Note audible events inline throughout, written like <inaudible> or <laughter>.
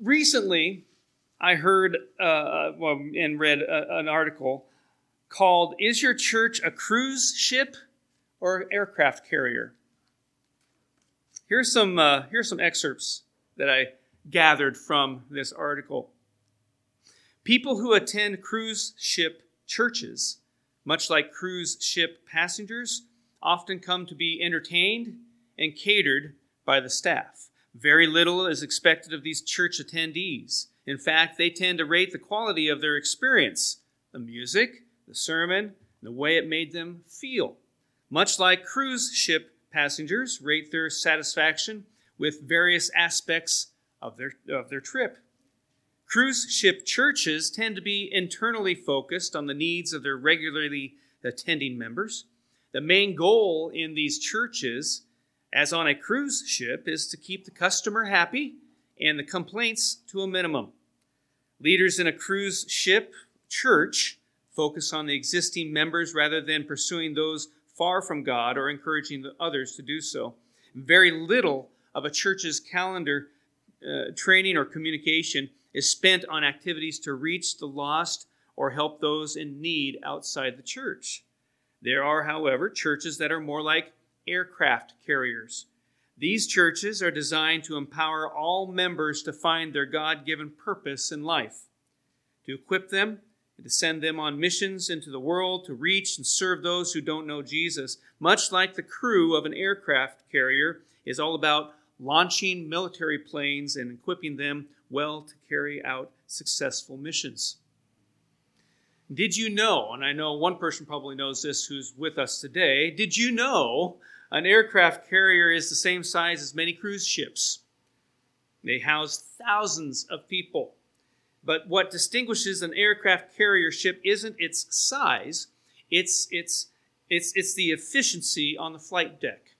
recently, I heard uh, well, and read a, an article called Is Your Church a Cruise Ship or Aircraft Carrier? Here's some, uh, here's some excerpts that I gathered from this article. People who attend cruise ship churches, much like cruise ship passengers, often come to be entertained and catered by the staff. Very little is expected of these church attendees. In fact, they tend to rate the quality of their experience, the music, the sermon, the way it made them feel. Much like cruise ship passengers rate their satisfaction with various aspects of their, of their trip. Cruise ship churches tend to be internally focused on the needs of their regularly attending members. The main goal in these churches as on a cruise ship, is to keep the customer happy and the complaints to a minimum. Leaders in a cruise ship church focus on the existing members rather than pursuing those far from God or encouraging the others to do so. Very little of a church's calendar uh, training or communication is spent on activities to reach the lost or help those in need outside the church. There are, however, churches that are more like aircraft carriers. These churches are designed to empower all members to find their God given purpose in life, to equip them, and to send them on missions into the world to reach and serve those who don't know Jesus, much like the crew of an aircraft carrier is all about launching military planes and equipping them well to carry out successful missions. Did you know, and I know one person probably knows this who's with us today, did you know an aircraft carrier is the same size as many cruise ships. They house thousands of people. But what distinguishes an aircraft carrier ship isn't its size, it's, it's, it's, it's the efficiency on the flight deck.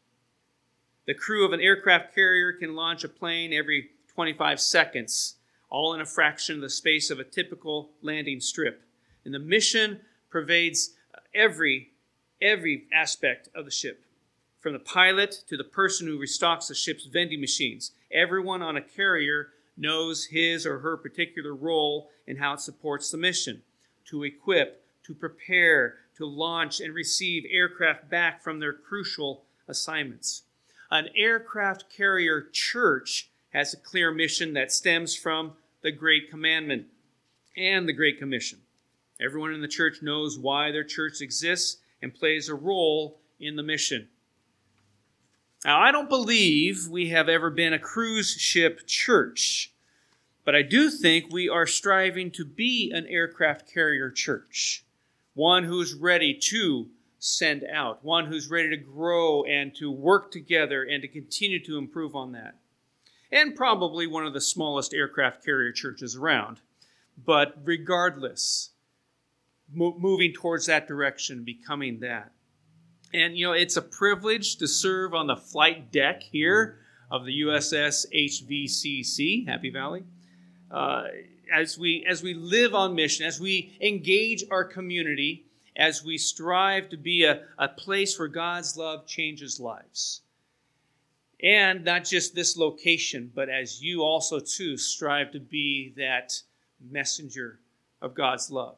The crew of an aircraft carrier can launch a plane every 25 seconds, all in a fraction of the space of a typical landing strip. And the mission pervades every, every aspect of the ship from the pilot to the person who restocks the ship's vending machines. Everyone on a carrier knows his or her particular role and how it supports the mission to equip, to prepare, to launch and receive aircraft back from their crucial assignments. An aircraft carrier church has a clear mission that stems from the Great Commandment and the Great Commission. Everyone in the church knows why their church exists and plays a role in the mission. Now, I don't believe we have ever been a cruise ship church, but I do think we are striving to be an aircraft carrier church, one who's ready to send out, one who's ready to grow and to work together and to continue to improve on that. And probably one of the smallest aircraft carrier churches around. But regardless, mo- moving towards that direction, becoming that. And, you know, it's a privilege to serve on the flight deck here of the USS HVCC, Happy Valley. Uh, as, we, as we live on mission, as we engage our community, as we strive to be a, a place where God's love changes lives. And not just this location, but as you also too strive to be that messenger of God's love,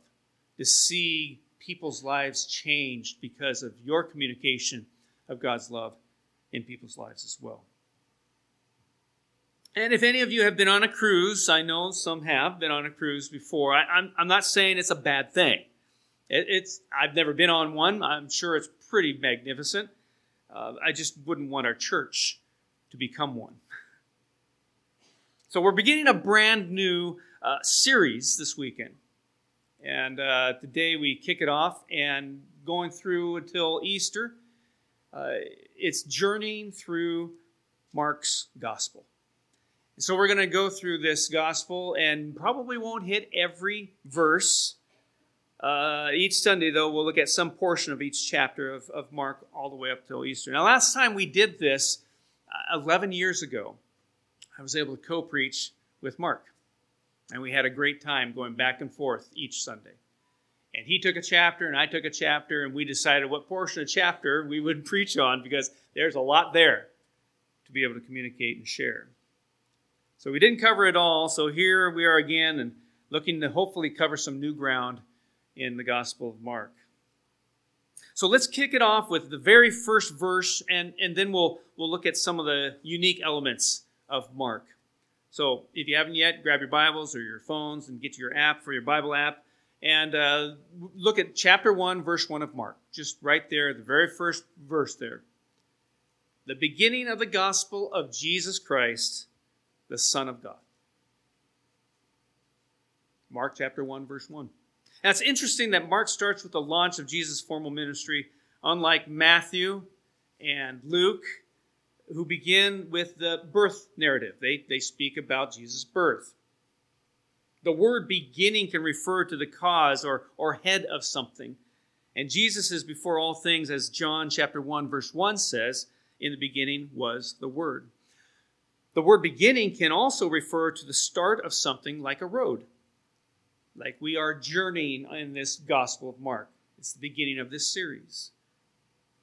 to see people's lives changed because of your communication of God's love in people's lives as well. And if any of you have been on a cruise, I know some have been on a cruise before. I, am not saying it's a bad thing. It, it's I've never been on one. I'm sure it's pretty magnificent. Uh, I just wouldn't want our church to become one. So we're beginning a brand new uh, series this weekend. And uh, today we kick it off and going through until Easter. Uh, it's journeying through Mark's gospel. So we're going to go through this gospel and probably won't hit every verse. Uh, each Sunday, though, we'll look at some portion of each chapter of, of Mark all the way up till Easter. Now, last time we did this, uh, 11 years ago, I was able to co preach with Mark. And we had a great time going back and forth each Sunday. And he took a chapter, and I took a chapter, and we decided what portion of chapter we would <laughs> preach on because there's a lot there to be able to communicate and share. So we didn't cover it all, so here we are again and looking to hopefully cover some new ground in the Gospel of Mark. So let's kick it off with the very first verse, and, and then we'll, we'll look at some of the unique elements of Mark. So if you haven't yet, grab your Bibles or your phones and get to your app for your Bible app and uh, look at chapter 1, verse 1 of Mark. Just right there, the very first verse there. The beginning of the gospel of Jesus Christ, the Son of God. Mark chapter 1, verse 1. Now it's interesting that Mark starts with the launch of Jesus' formal ministry, unlike Matthew and Luke, who begin with the birth narrative. They, they speak about Jesus' birth. The word beginning can refer to the cause or, or head of something. And Jesus is before all things, as John chapter 1, verse 1 says, in the beginning was the Word. The word beginning can also refer to the start of something like a road like we are journeying in this Gospel of Mark. It's the beginning of this series.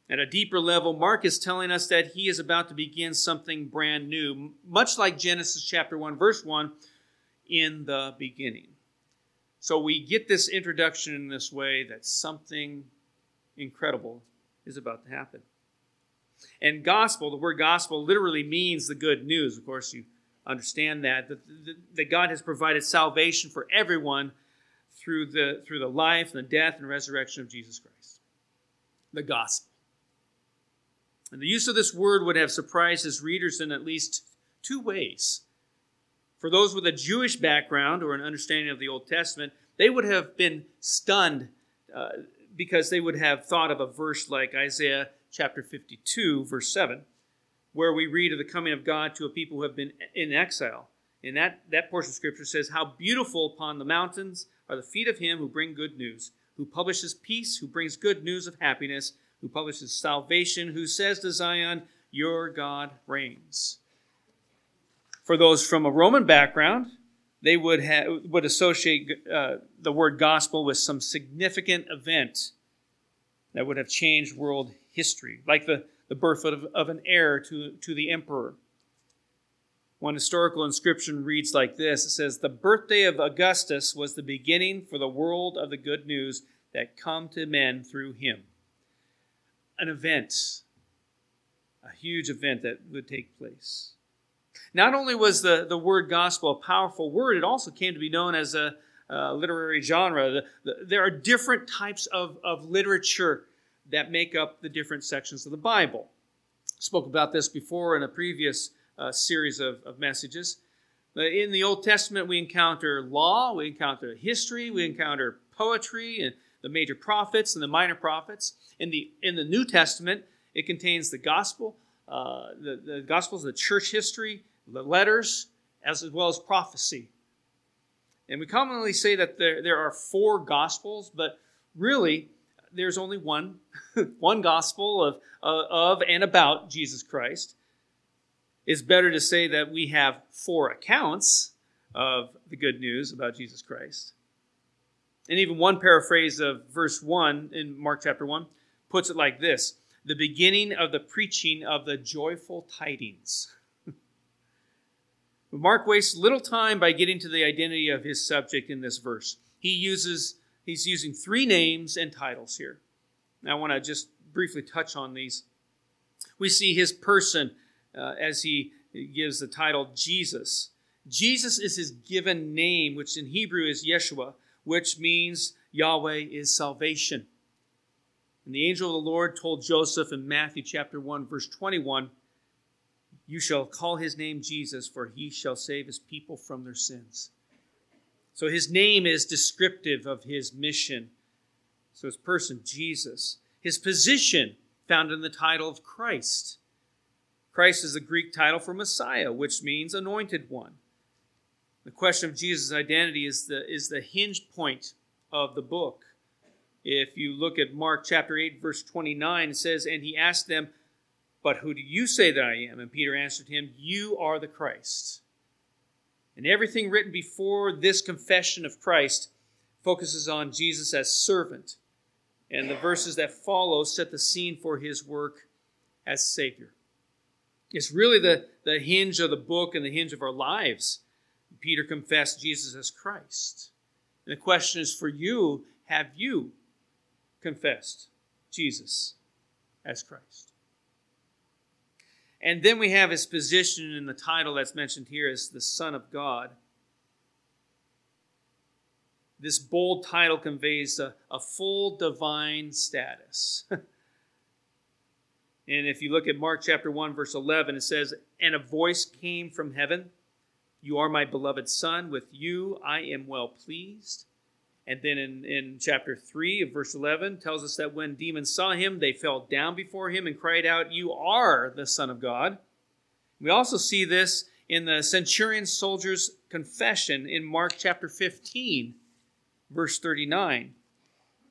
At a deeper level, Mark is telling us that he is about to begin something brand new, much like Genesis chapter 1, verse 1, in the beginning. So we get this introduction in this way that something incredible is about to happen. And gospel, the word gospel literally means the good news. Of course, you understand that, that, that God has provided salvation for everyone through the, through the life and the death and resurrection of Jesus Christ. The gospel. And the use of this word would have surprised his readers in at least two ways. For those with a Jewish background or an understanding of the Old Testament, they would have been stunned uh, because they would have thought of a verse like Isaiah chapter 52, verse 7, where we read of the coming of God to a people who have been in exile. And that, that portion of Scripture says, How beautiful upon the mountains are the feet of him who bring good news, who publishes peace, who brings good news of happiness, who publishes salvation, who says to Zion, Your God reigns. For those from a Roman background, they would, have, would associate uh, the word gospel with some significant event that would have changed world history, like the, the birth of, of an heir to, to the emperor one historical inscription reads like this It says, The birthday of Augustus was the beginning for the world of the good news that come to men through him. An event, a huge event that would take place. Not only was the, the word gospel a powerful word, it also came to be known as a, a literary genre. The, the, there are different types of, of literature that make up the different sections of the Bible. Spoke about this before in a previous uh, series of, of messages. In the Old Testament, we encounter law, we encounter history, we encounter poetry, and the major prophets and the minor prophets. In the in the New Testament, it contains the gospel, uh, the, the gospels, the church history, the letters, as, as well as prophecy. And we commonly say that there, there are four gospels, but really there's only one, <laughs> one gospel of, uh, of and about Jesus Christ it's better to say that we have four accounts of the good news about Jesus Christ. And even one paraphrase of verse 1 in Mark chapter 1 puts it like this the beginning of the preaching of the joyful tidings. <laughs> Mark wastes little time by getting to the identity of his subject in this verse. He uses he's using three names and titles here. Now I want to just briefly touch on these. We see his person uh, as he gives the title Jesus. Jesus is his given name, which in Hebrew is Yeshua, which means Yahweh is salvation. And the angel of the Lord told Joseph in Matthew chapter 1, verse 21, You shall call his name Jesus, for he shall save his people from their sins. So his name is descriptive of his mission. So his person, Jesus. His position, found in the title of Christ. Christ is the Greek title for Messiah, which means anointed one. The question of Jesus' identity is the, is the hinge point of the book. If you look at Mark chapter 8, verse 29, it says, And he asked them, But who do you say that I am? And Peter answered him, You are the Christ. And everything written before this confession of Christ focuses on Jesus as servant. And the verses that follow set the scene for his work as Savior. It's really the, the hinge of the book and the hinge of our lives. Peter confessed Jesus as Christ. And the question is for you have you confessed Jesus as Christ? And then we have his position in the title that's mentioned here as the Son of God. This bold title conveys a, a full divine status. <laughs> and if you look at Mark chapter 1, verse 11, it says, And a voice came from heaven You are my beloved Son, with you I am well pleased. And then in, in chapter 3 of verse 11 tells us that when demons saw him, they fell down before him and cried out, You are the Son of God. We also see this in the centurion soldier's confession in Mark chapter 15, verse 39.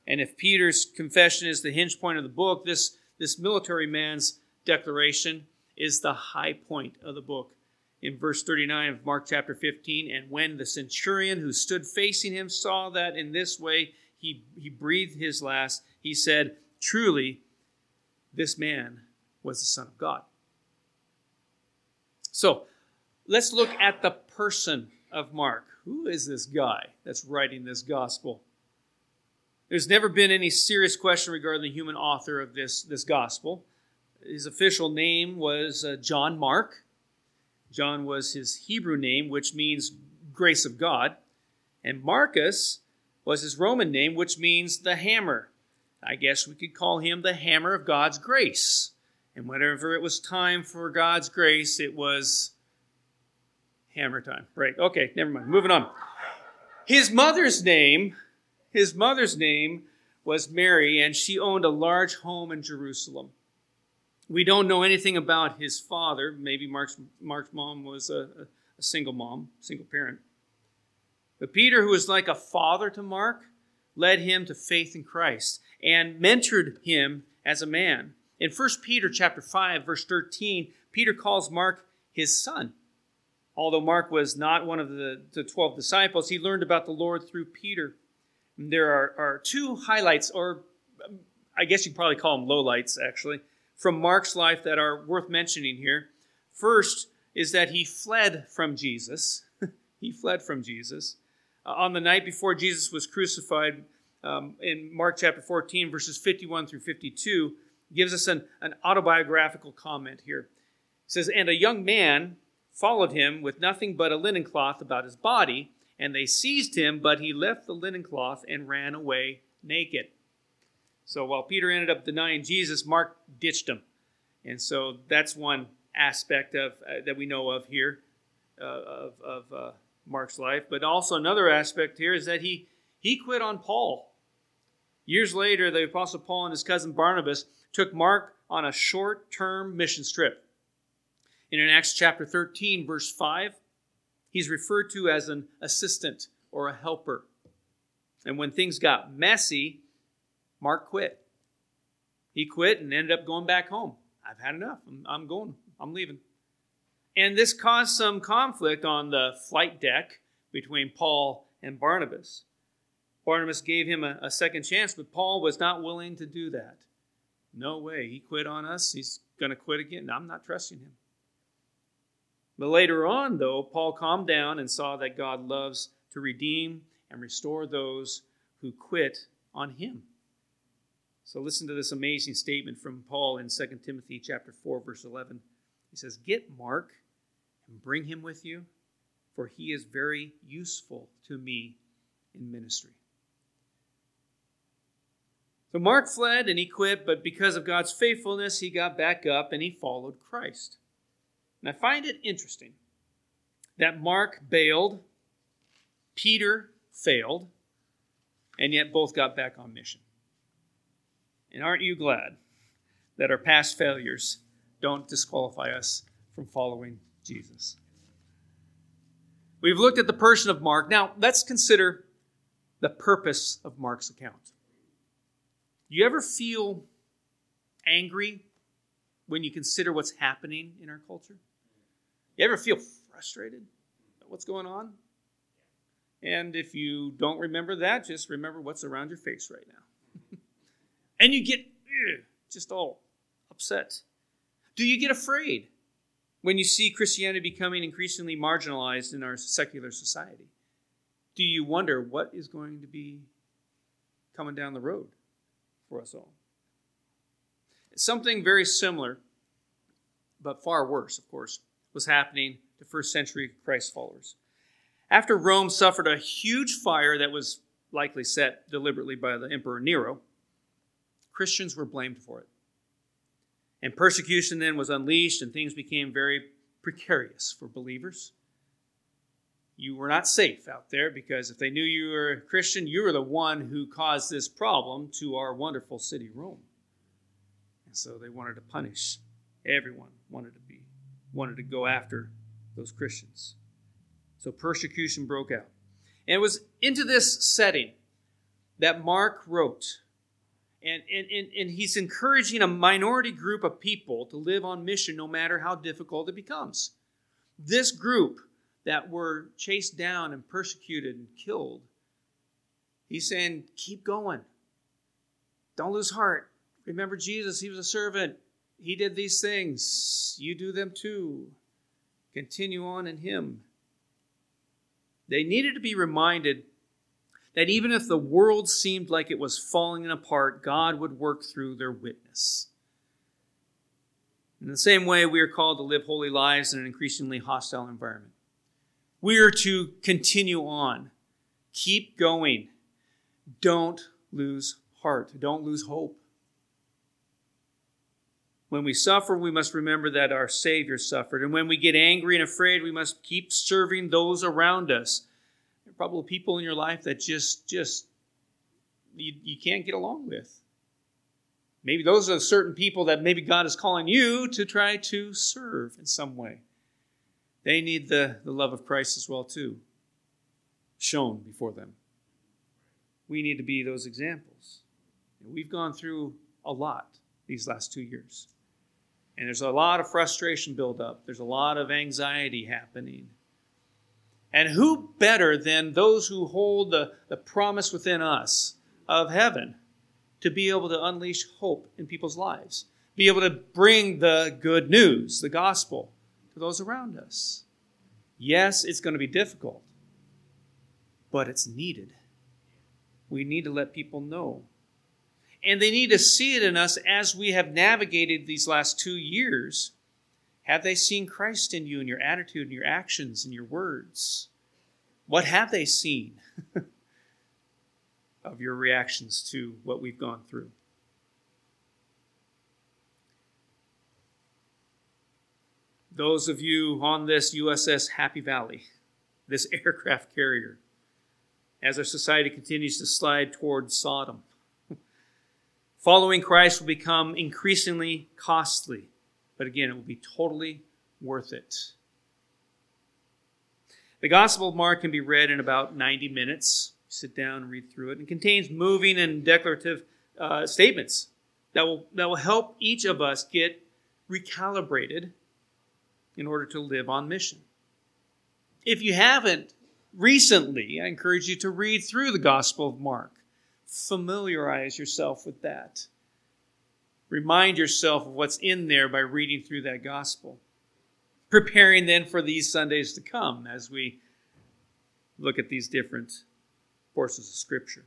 And if Peter's confession is the hinge point of the book, this, this military man's declaration is the high point of the book in verse 39 of Mark chapter 15. And when the centurion who stood facing him saw that in this way he, he breathed his last, he said, Truly, this man was the Son of God. So let's look at the person of Mark. Who is this guy that's writing this gospel? There's never been any serious question regarding the human author of this, this gospel. His official name was uh, John Mark. John was his Hebrew name, which means grace of God. And Marcus was his Roman name, which means the hammer. I guess we could call him the hammer of God's grace. And whenever it was time for God's grace, it was hammer time. Right. Okay, never mind. Moving on. His mother's name, his mother's name was Mary, and she owned a large home in Jerusalem. We don't know anything about his father. Maybe Mark's, Mark's mom was a, a single mom, single parent. But Peter, who was like a father to Mark, led him to faith in Christ and mentored him as a man. In 1 Peter chapter 5, verse 13, Peter calls Mark his son. Although Mark was not one of the, the 12 disciples, he learned about the Lord through Peter. And there are, are two highlights, or um, I guess you'd probably call them lowlights, actually, from Mark's life that are worth mentioning here. First is that he fled from Jesus. <laughs> he fled from Jesus. Uh, on the night before Jesus was crucified, um, in Mark chapter 14, verses 51 through 52, gives us an, an autobiographical comment here. It says, And a young man followed him with nothing but a linen cloth about his body, and they seized him, but he left the linen cloth and ran away naked. So while Peter ended up denying Jesus, Mark ditched him. And so that's one aspect of uh, that we know of here uh, of, of uh, Mark's life. But also another aspect here is that he he quit on Paul. Years later, the Apostle Paul and his cousin Barnabas took Mark on a short-term mission trip. And in Acts chapter 13, verse 5, he's referred to as an assistant or a helper. And when things got messy, Mark quit. He quit and ended up going back home. I've had enough. I'm, I'm going. I'm leaving. And this caused some conflict on the flight deck between Paul and Barnabas. Barnabas gave him a, a, second chance, but Paul was not willing to do that. No way. He quit on us. He's going to quit again. I'm not trusting him. But later on, though, Paul calmed down and saw that God loves to redeem and restore those who quit on him. So listen to this amazing statement from Paul in 2 Timothy chapter 4 verse 11. He says, "Get Mark and bring him with you, for he is very useful to me in ministry." So Mark fled and he quit, but because of God's faithfulness, he got back up and he followed Christ. And I find it interesting that Mark bailed, Peter failed, and yet both got back on mission. And aren't you glad that our past failures don't disqualify us from following Jesus? We've looked at the person of Mark. Now, let's consider the purpose of Mark's account. Do you ever feel angry when you consider what's happening in our culture? You ever feel frustrated at what's going on? And if you don't remember that, just remember what's around your face right now and you get just all upset. Do you get afraid when you see Christianity becoming increasingly marginalized in our secular society? Do you wonder what is going to be coming down the road for us all? Something very similar, but far worse, of course, was happening to first century Christ followers. After Rome suffered a huge fire that was likely set deliberately by the Emperor Nero, Christians were blamed for it. And persecution then was unleashed, and things became very precarious for believers. You were not safe out there because if they knew you were a Christian, you were the one who caused this problem to our wonderful city, Rome. And so they wanted to punish everyone, wanted to be, wanted to go after those Christians. So persecution broke out. And it was into this setting that Mark wrote and, and, and, and he's encouraging a minority group of people to live on mission no matter how difficult it becomes. This group that were chased down and persecuted and killed, he's saying, keep going. Don't lose heart. Remember Jesus, he was a servant. He did these things. You do them too. Continue on in him. They needed to be reminded that even if the world seemed like it was falling apart, God would work through their witness. In the same way, we are called to live holy lives in an increasingly hostile environment. We are to continue on, keep going. Don't lose heart, don't lose hope. When we suffer, we must remember that our Savior suffered. And when we get angry and afraid, we must keep serving those around us probably people in your life that just just you, you can't get along with. Maybe those are certain people that maybe God is calling you to try to serve in some way. They need the, the love of Christ as well, too, shown before them. We need to be those examples. We've gone through a lot these last two years. And there's a lot of frustration build up. There's a lot of anxiety happening. And who better than those who hold the, the promise within us of heaven to be able to unleash hope in people's lives, be able to bring the good news, the gospel, to those around us? Yes, it's going to be difficult, but it's needed. We need to let people know. And they need to see it in us as we have navigated these last two years have they seen Christ in you, in your attitude, in your actions, in your words? What have they seen <laughs> of your reactions to what we've gone through? Those of you on this USS Happy Valley, this <laughs> aircraft carrier, as our society continues to slide toward Sodom, <laughs> following Christ will become increasingly costly but again, it will be totally worth it. The Gospel of Mark can be read in about 90 minutes. Sit down and read through it. It contains moving and declarative uh, statements that will, that will help each of us get recalibrated in order to live on mission. If you haven't recently, I encourage you to read through the Gospel of Mark. Familiarize yourself with that. Remind yourself of what's in there by reading through that gospel. Preparing then for these Sundays to come as we look at these different portions of Scripture.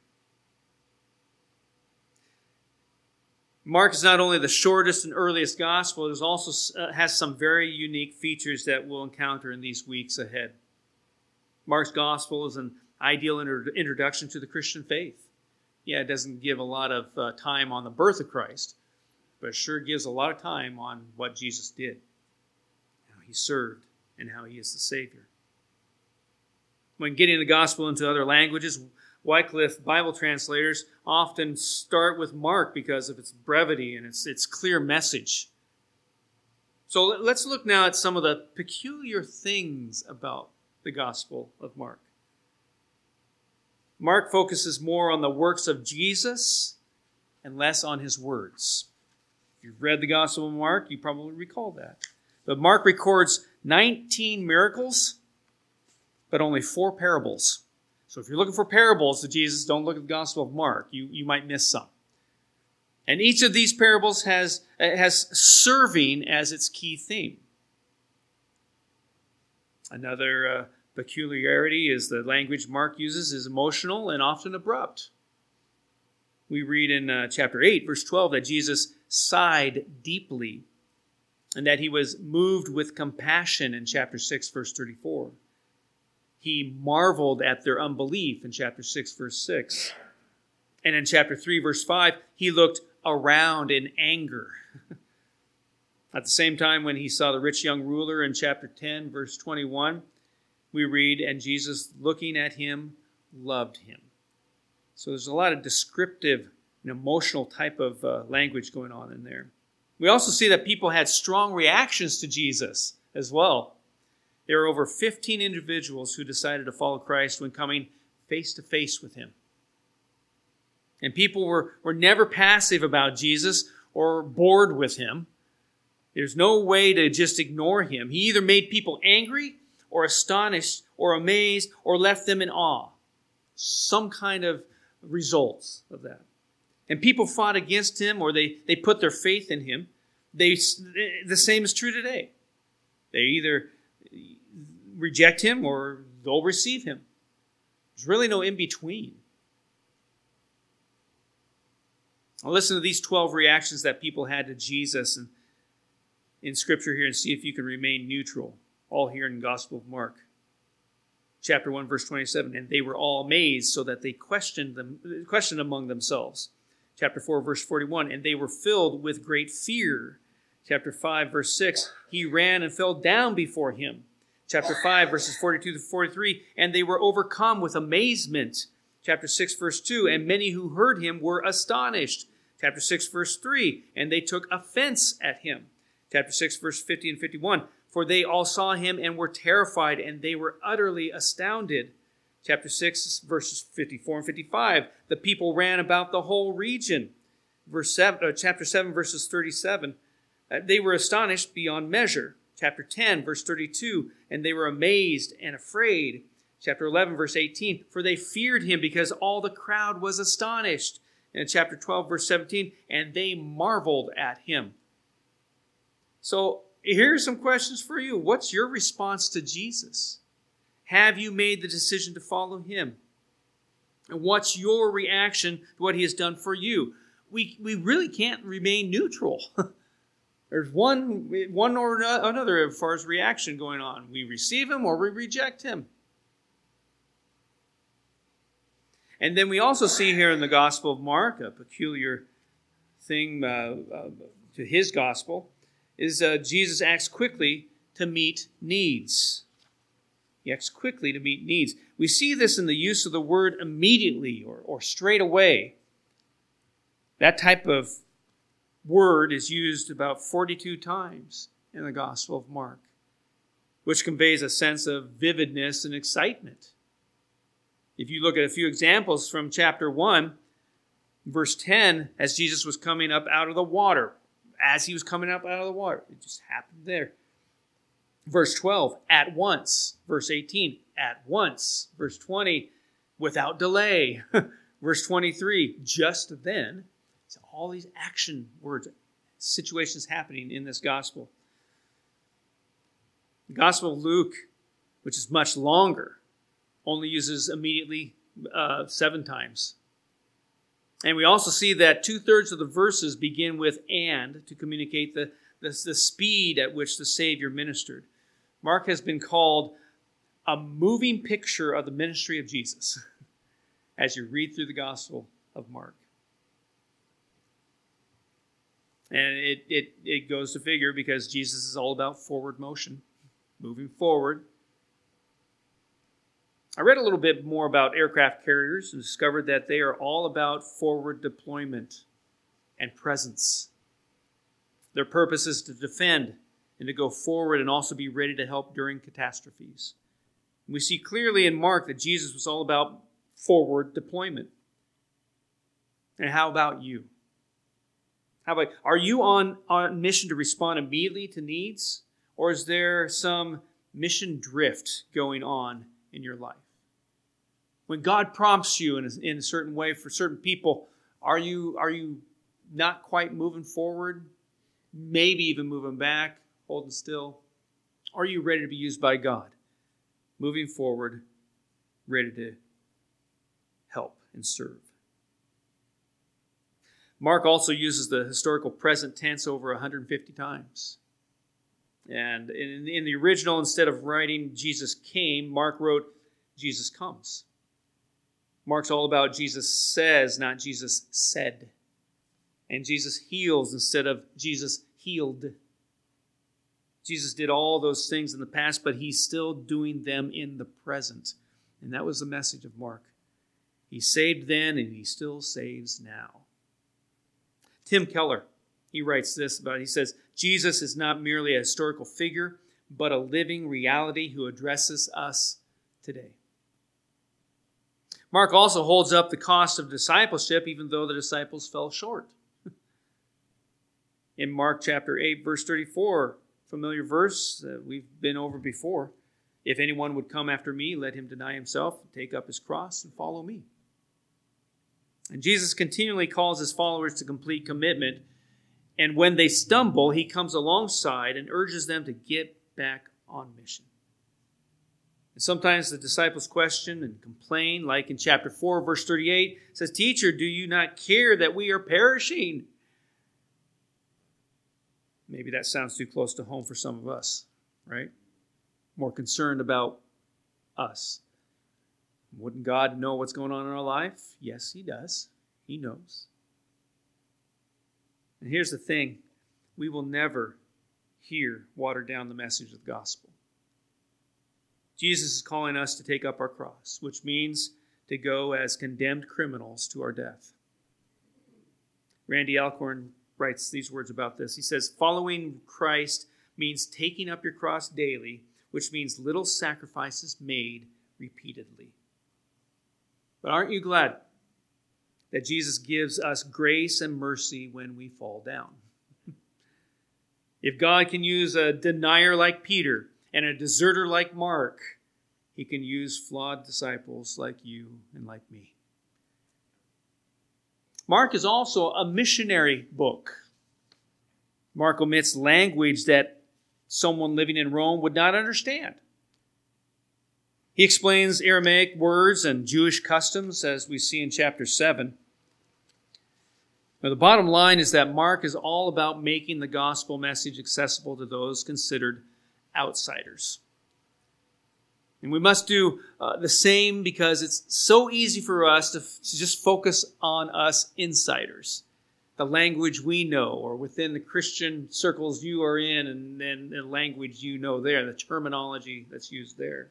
Mark is not only the shortest and earliest gospel, it also uh, has some very unique features that we'll encounter in these weeks ahead. Mark's gospel is an ideal introduction to the Christian faith. Yeah, it doesn't give a lot of uh, time on the birth of Christ, but sure gives a lot of time on what Jesus did, how he served, and how he is the Savior. When getting the gospel into other languages, Wycliffe Bible translators often start with Mark because of its brevity and its, its clear message. So let's look now at some of the peculiar things about the Gospel of Mark. Mark focuses more on the works of Jesus and less on his words you've read the Gospel of Mark, you probably recall that. But Mark records 19 miracles, but only four parables. So if you're looking for parables to Jesus, don't look at the Gospel of Mark. You, you might miss some. And each of these parables has, has serving as its key theme. Another uh, peculiarity is the language Mark uses is emotional and often abrupt. We read in uh, chapter 8, verse 12, that Jesus sighed deeply and that he was moved with compassion in chapter 6, verse 34. He marveled at their unbelief in chapter 6, verse 6. And in chapter 3, verse 5, he looked around in anger. <laughs> At the same time, when he saw the rich young ruler in chapter 10, verse 21, we read, And Jesus, looking at him, loved him. So there's a lot of descriptive and emotional type of uh, language going on in there. We also see that people had strong reactions to Jesus as well. There were over 15 individuals who decided to follow Christ when coming face to face with him. And people were, were never passive about Jesus or bored with him. There's no way to just ignore him. He either made people angry or astonished or amazed or left them in awe. Some kind of results of that. And people fought against him or they, they put their faith in him. They, the same is true today. They either reject him or they'll receive him. There's really no in between. I'll listen to these 12 reactions that people had to Jesus and in Scripture here and see if you can remain neutral. All here in Gospel of Mark. Chapter 1, verse 27. And they were all amazed, so that they questioned them questioned among themselves. Chapter 4, verse 41. And they were filled with great fear. Chapter 5, verse 6. He ran and fell down before him. Chapter 5, verses 42 to 43. And they were overcome with amazement Chapter 6, verse 2, and many who heard him were astonished. Chapter 6, verse 3, and they took offense at him. Chapter 6, verse 50 and 51, for they all saw him and were terrified, and they were utterly astounded. Chapter 6, verses 54 and 55, the people ran about the whole region. Verse 7, uh, chapter 7, verses 37, uh, they were astonished beyond measure. Chapter 10, verse 32, and they were amazed and afraid chapter 11, verse 18, for they feared him because all the crowd was astonished. And in chapter 12, verse 17, and they marveled at him. So here are some questions for you. What's your response to Jesus? Have you made the decision to follow him? And what's your reaction to what he has done for you? We, we really can't remain neutral. <laughs> There's one, one or another as far as reaction going on. We receive him or we reject him. And then we also see here in the Gospel of Mark a peculiar thing uh, uh, to his gospel is uh, Jesus acts quickly to meet needs. He acts quickly to meet needs. We see this in the use of the word immediately or, or straight away. That type of word is used about 42 times in the Gospel of Mark, which conveys a sense of vividness and excitement. If you look at a few examples from chapter 1, verse 10, as Jesus was coming up out of the water, as he was coming up out of the water, it just happened there. Verse 12, at once. Verse 18, at once. Verse 20, without delay. <laughs> Verse 23, just then. So all these action words, situations happening in this gospel. The Gospel of Luke, which is much longer, only uses immediately uh, seven times. And we also see that two thirds of the verses begin with and to communicate the, the, the speed at which the Savior ministered. Mark has been called a moving picture of the ministry of Jesus <laughs> as you read through the Gospel of Mark. And it, it, it goes to figure because Jesus is all about forward motion, moving forward I read a little bit more about aircraft carriers and discovered that they are all about forward deployment and presence. Their purpose is to defend and to go forward and also be ready to help during catastrophes. We see clearly in Mark that Jesus was all about forward deployment. And how about you? How about are you on, on mission to respond immediately to needs? Or is there some mission drift going on in your life? when God prompts you in a, in a certain way for certain people, are you are you not quite moving forward? Maybe even moving back, holding still. Are you ready to be used by God moving forward, ready to help and serve. Mark also uses the historical present tense over 150 times. And in, in, the original, instead of writing Jesus came, Mark wrote Jesus comes. Mark's all about Jesus says, not Jesus said. And Jesus heals instead of Jesus healed. Jesus did all those things in the past, but he's still doing them in the present. And that was the message of Mark. He saved then, and he still saves now. Tim Keller, he writes this about. He says, Jesus is not merely a historical figure, but a living reality who addresses us today. Mark also holds up the cost of discipleship, even though the disciples fell short. <laughs> In Mark chapter 8, verse 34, familiar verse that we've been over before. If anyone would come after me, let him deny himself, take up his cross, and follow me. And Jesus continually calls his followers to complete commitment. And when they stumble, he comes alongside and urges them to get back on mission. And sometimes the disciples question and complain, like in chapter 4, verse 38, says, Teacher, do you not care that we are perishing? Maybe that sounds too close to home for some of us, right? More concerned about us. Wouldn't God know what's going on in our life? Yes, He does. He knows. And here's the thing we will never hear water down the message of the gospel. Jesus is calling us to take up our cross, which means to go as condemned criminals to our death. Randy Alcorn writes these words about this. He says, Following Christ means taking up your cross daily, which means little sacrifices made repeatedly. But aren't you glad that Jesus gives us grace and mercy when we fall down? <laughs> if God can use a denier like Peter and a deserter like Mark, he can use flawed disciples like you and like me. Mark is also a missionary book. Mark omits language that someone living in Rome would not understand. He explains Aramaic words and Jewish customs, as we see in chapter 7. Now, the bottom line is that Mark is all about making the gospel message accessible to those considered outsiders. And we must do uh, the same because it's so easy for us to, f- to just focus on us insiders, the language we know, or within the Christian circles you are in, and then the language you know there, the terminology that's used there.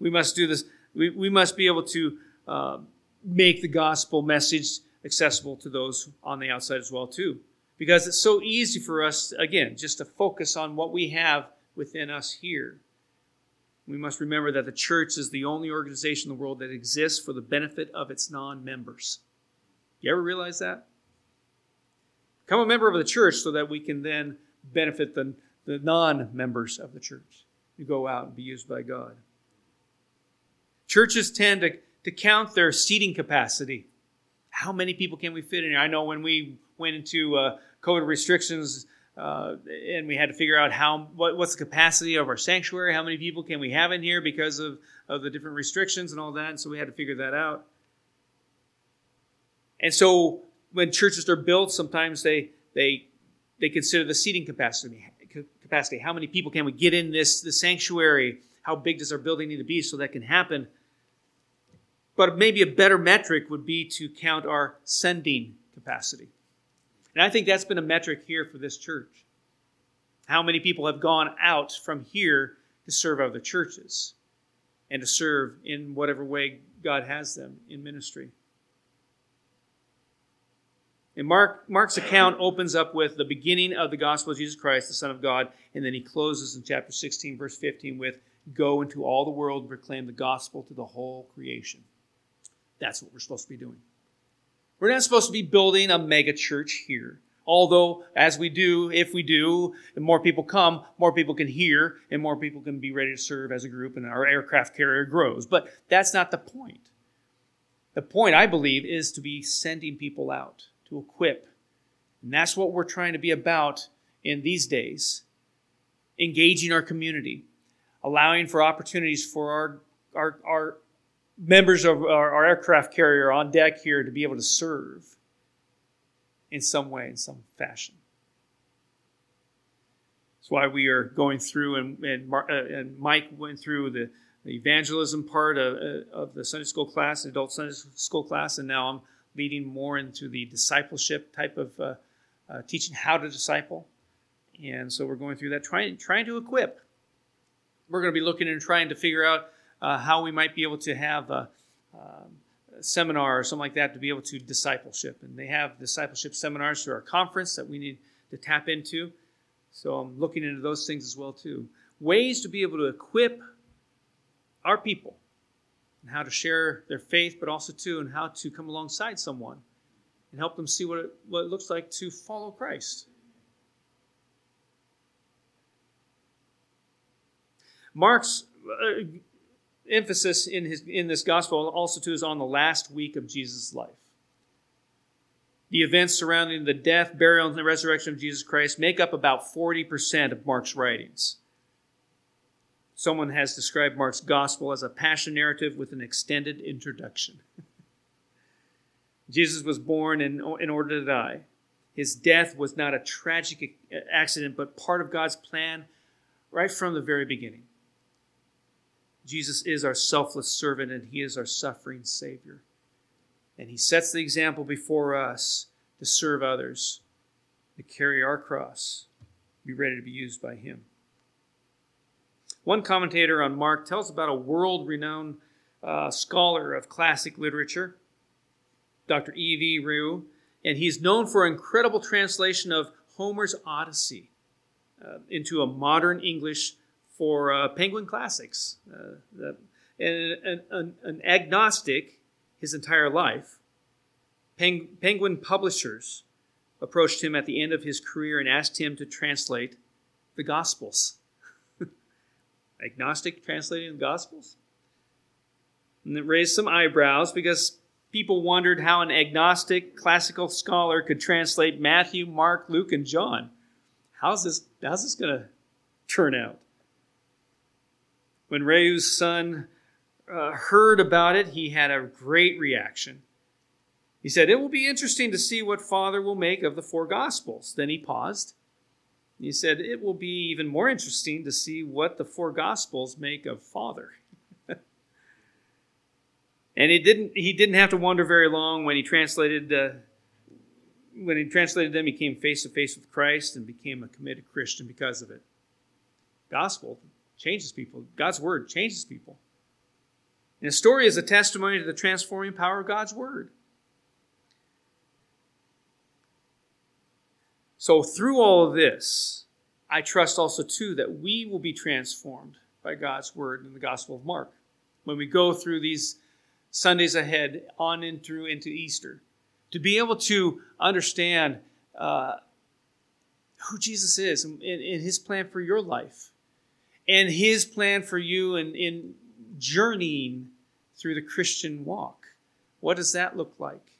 We must do this. We, we must be able to uh, make the gospel message accessible to those on the outside as well, too. Because it's so easy for us, again, just to focus on what we have within us here. We must remember that the church is the only organization in the world that exists for the benefit of its non members. You ever realize that? Become a member of the church so that we can then benefit the, the non members of the church who go out and be used by God. Churches tend to, to count their seating capacity. How many people can we fit in here? I know when we went into uh, COVID restrictions uh, and we had to figure out how what, what's the capacity of our sanctuary, how many people can we have in here because of, of the different restrictions and all that. And so we had to figure that out. And so when churches are built, sometimes they they they consider the seating capacity. Capacity. How many people can we get in this the sanctuary? How big does our building need to be so that can happen? But maybe a better metric would be to count our sending capacity. And I think that's been a metric here for this church. How many people have gone out from here to serve other churches and to serve in whatever way God has them in ministry? And Mark, Mark's account opens up with the beginning of the gospel of Jesus Christ, the Son of God, and then he closes in chapter 16, verse 15, with Go into all the world and proclaim the gospel to the whole creation. That's what we're supposed to be doing. We're not supposed to be building a mega church here. Although, as we do, if we do, the more people come, more people can hear, and more people can be ready to serve as a group, and our aircraft carrier grows. But that's not the point. The point, I believe, is to be sending people out, to equip. And that's what we're trying to be about in these days engaging our community. allowing for opportunities for our, our, our members of our, our aircraft carrier on deck here to be able to serve in some way, in some fashion. That's why we are going through, and, and, uh, and Mike went through the, the evangelism part of, uh, of the Sunday school class, adult Sunday school class, and now I'm leading more into the discipleship type of uh, uh, teaching how to disciple. And so we're going through that, trying, trying to equip. We're going to be looking and trying to figure out uh, how we might be able to have a, um, a, seminar or something like that to be able to discipleship. And they have discipleship seminars through our conference that we need to tap into. So I'm looking into those things as well too. Ways to be able to equip our people and how to share their faith, but also too, and how to come alongside someone and help them see what it, what it looks like to follow Christ. Mark's uh, emphasis in his in this gospel also too is on the last week of Jesus' life. The events surrounding the death, burial, and the resurrection of Jesus Christ make up about 40% of Mark's writings. Someone has described Mark's gospel as a passion narrative with an extended introduction. <laughs> Jesus was born in, in order to die. His death was not a tragic accident, but part of God's plan right from the very beginning. Jesus is our selfless servant and he is our suffering Savior. And he sets the example before us to serve others, to carry our cross, be ready to be used by him. One commentator on Mark tells about a world renowned uh, scholar of classic literature, Dr. E.V. Rieu, and he's known for an incredible translation of Homer's Odyssey uh, into a modern English for uh, Penguin Classics. Uh, the, and an, an, agnostic his entire life, Peng, Penguin Publishers approached him at the end of his career and asked him to translate the Gospels. <laughs> agnostic translating the Gospels? And it raised some eyebrows because people wondered how an agnostic classical scholar could translate Matthew, Mark, Luke, and John. How's this, how's this going to turn out? When Rieu's son uh, heard about it, he had a great reaction. He said, It will be interesting to see what Father will make of the four Gospels. Then he paused. He said, It will be even more interesting to see what the four Gospels make of Father. <laughs> and he didn't, he didn't have to wonder very long when he translated. Uh, when he translated them, he came face to face with Christ and became a committed Christian because of it. Gospel, changes people. God's word changes people. And the story is a testimony to the transforming power of God's word. So, through all of this, I trust also, too, that we will be transformed by God's word in the Gospel of Mark when we go through these Sundays ahead on and through into Easter. To be able to understand uh, who Jesus is and, and his plan for your life and his plan for you in, in journeying through the Christian walk. What does that look like?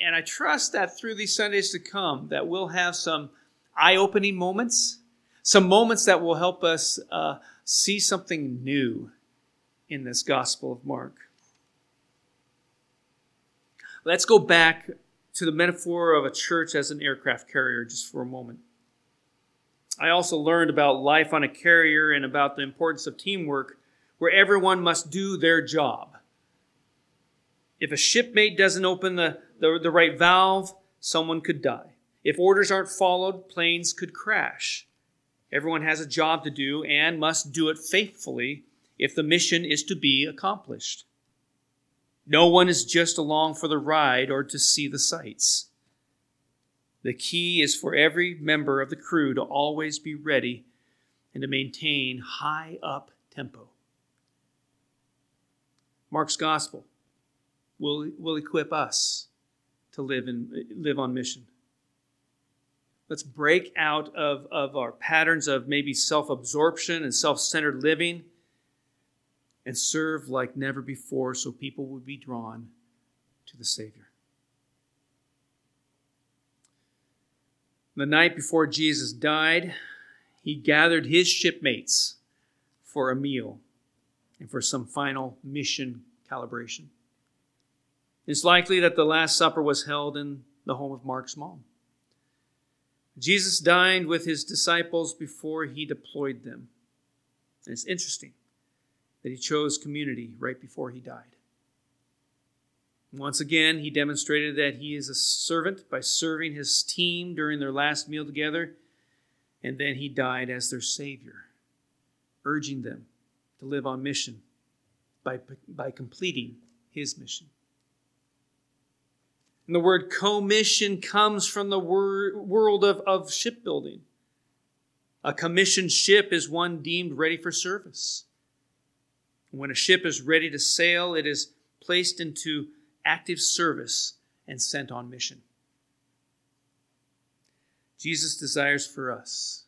And I trust that through these Sundays to come, that we'll have some eye-opening moments, some moments that will help us uh, see something new in this Gospel of Mark. Let's go back to the metaphor of a church as an aircraft carrier just for a moment. I also learned about life on a carrier and about the importance of teamwork, where everyone must do their job. If a shipmate doesn't open the, the, the right valve, someone could die. If orders aren't followed, planes could crash. Everyone has a job to do and must do it faithfully if the mission is to be accomplished. No one is just along for the ride or to see the sights. The key is for every member of the crew to always be ready and to maintain high up tempo. Mark's gospel will, will equip us to live, in, live on mission. Let's break out of, of our patterns of maybe self absorption and self centered living and serve like never before so people would be drawn to the Savior. The night before Jesus died, he gathered his shipmates for a meal and for some final mission calibration. It's likely that the Last Supper was held in the home of Mark's mom. Jesus dined with his disciples before he deployed them. And it's interesting that he chose community right before he died. Once again, he demonstrated that he is a servant by serving his team during their last meal together, and then he died as their Savior, urging them to live on mission by, by completing his mission. And the word commission comes from the world of, of shipbuilding. A commissioned ship is one deemed ready for service. When a ship is ready to sail, it is placed into active service and sent on mission. Jesus desires for us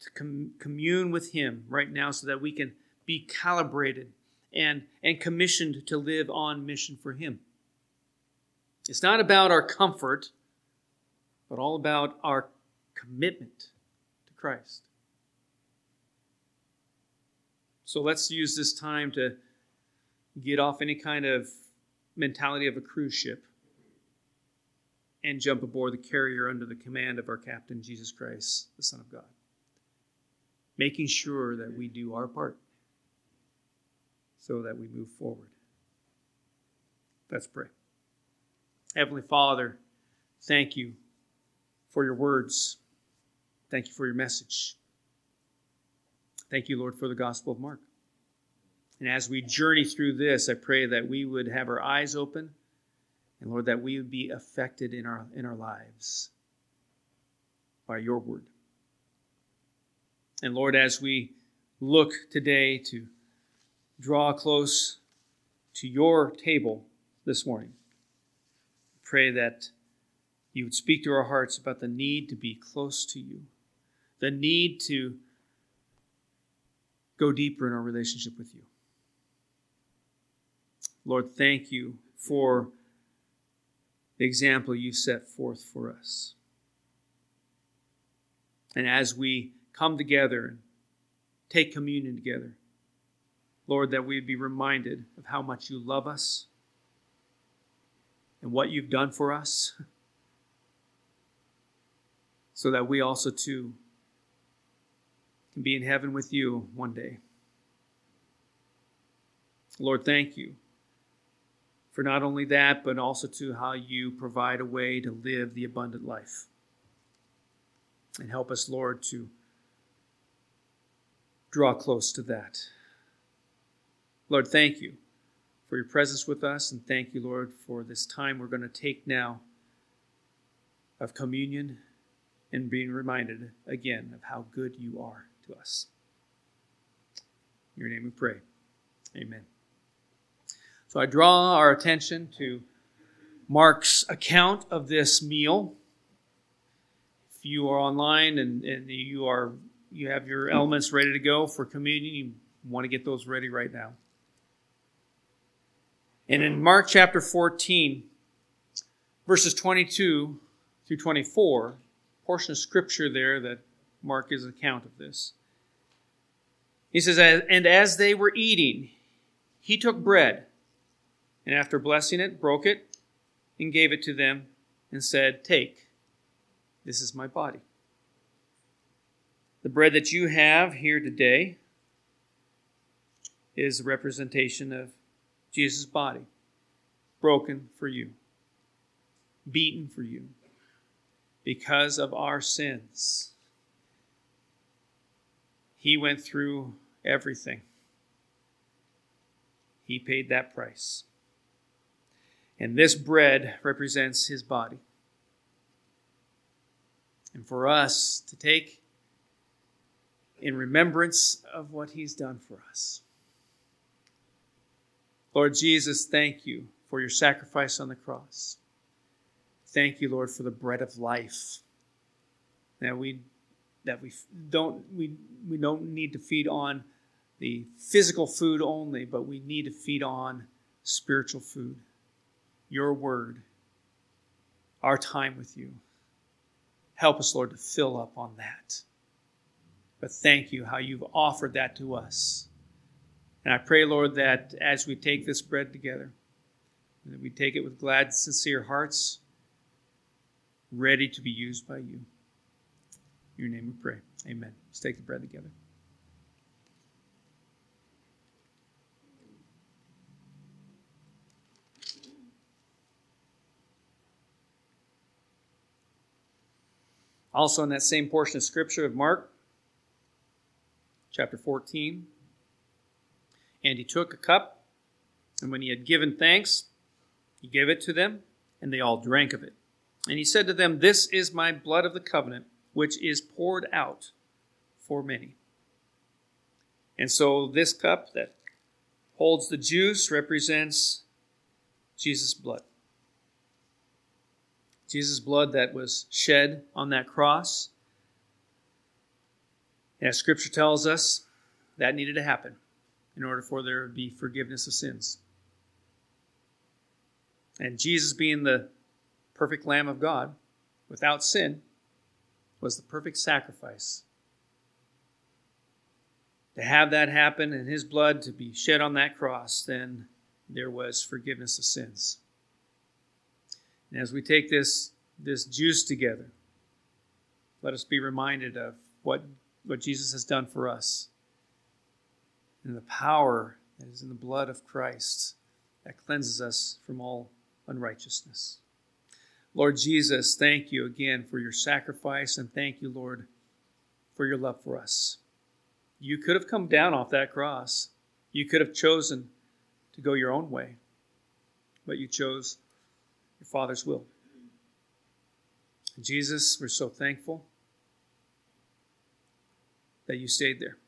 to com- commune with Him right now so that we can be calibrated and, and commissioned to live on mission for Him. It's not about our comfort, but all about our commitment to Christ. So let's use this time to get off any kind of mentality of a cruise ship and jump aboard the carrier under the command of our captain, Jesus Christ, the Son of God. Making sure that we do our part so that we move forward. Let's pray. Heavenly Father, thank you for your words. Thank you for your message. Thank you, Lord, for the Gospel of Mark. And as we journey through this, I pray that we would have our eyes open and, Lord, that we would be affected in our, in our lives by your word. And, Lord, as we look today to draw close to your table this morning, pray that you would speak to our hearts about the need to be close to you, the need to go deeper in our relationship with you. Lord, thank you for the example you set forth for us. And as we come together and take communion together, Lord, that we be reminded of how much you love us and what you've done for us, <laughs> so that we also too can be in heaven with you one day. Lord, thank you for not only that, but also to how you provide a way to live the abundant life. And help us, Lord, to draw close to that. Lord, thank you for your presence with us. And thank you, Lord, for this time we're going to take now of communion and being reminded again of how good you are to us. In your name we pray. Amen. So I draw our attention to Mark's account of this meal. If you are online and, and you are you have your elements ready to go for communion, you want to get those ready right now. And in Mark chapter 14, verses 22 through 24, portion of scripture there that Mark is an account of this. He says, And as they were eating, he took bread, and after blessing it, broke it, and gave it to them, and said, Take, this is my body. The bread that you have here today is a representation of Jesus' body, broken for you, beaten for you, because of our sins. He went through everything. He paid that price. And this bread represents his body. And for us to take in remembrance of what he's done for us. Lord Jesus, thank you for your sacrifice on the cross. Thank you, Lord, for the bread of life. That we that we don't we, we don't need to feed on the physical food only, but we need to feed on spiritual food. Your word, our time with you. Help us, Lord, to fill up on that. But thank you how you've offered that to us And I pray, Lord, that as we take this bread together, that we take it with glad, sincere hearts, ready to be used by you. In your name we pray. Amen. Let's take the bread together. Also, in that same portion of Scripture of Mark, chapter 14, and he took a cup, and when he had given thanks, he gave it to them, and they all drank of it. And he said to them, This is my blood of the covenant, which is poured out for many. And so, this cup that holds the juice represents Jesus' blood. Jesus' blood that was shed on that cross. And as Scripture tells us, that needed to happen in order for there to be forgiveness of sins. And Jesus, being the perfect Lamb of God, without sin, was the perfect sacrifice. To have that happen and his blood to be shed on that cross, then there was forgiveness of sins. And as we take this, this juice together, let us be reminded of what, what Jesus has done for us and the power that is in the blood of Christ that cleanses us from all unrighteousness. Lord Jesus, thank you again for your sacrifice, and thank you, Lord, for your love for us. You could have come down off that cross. You could have chosen to go your own way, but you chose your Father's will. Jesus, we're so thankful that you stayed there.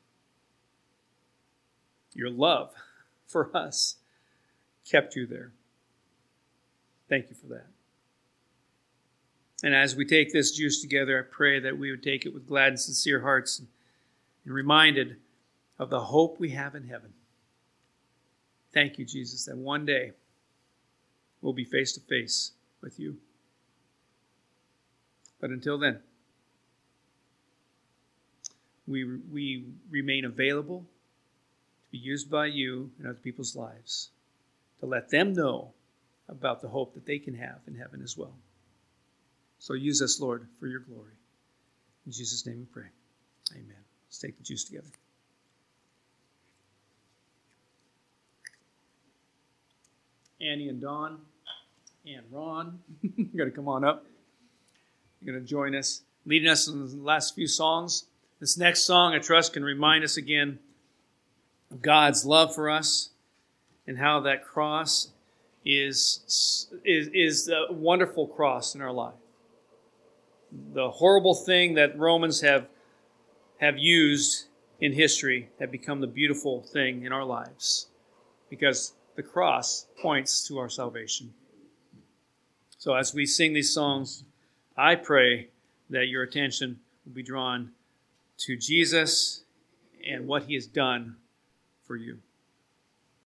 Your love for us kept you there. Thank you for that. And as we take this juice together, I pray that we would take it with glad and sincere hearts and, and reminded of the hope we have in heaven. Thank you, Jesus, that one day we'll be face to face with you. But until then, we, we remain available to be used by you in other people's lives, to let them know about the hope that they can have in heaven as well. So use us, Lord, for your glory. In Jesus' name we pray. Amen. Let's take the juice together. Annie and Don and Ron, you're going to come on up. You're going to join us, leading us in the last few songs. This next song, I trust, can remind us again of God's love for us and how that cross is, is, is a wonderful cross in our life. The horrible thing that Romans have, have used in history have become the beautiful thing in our lives because the cross points to our salvation. So as we sing these songs, I pray that your attention will be drawn to Jesus and what he has done for you.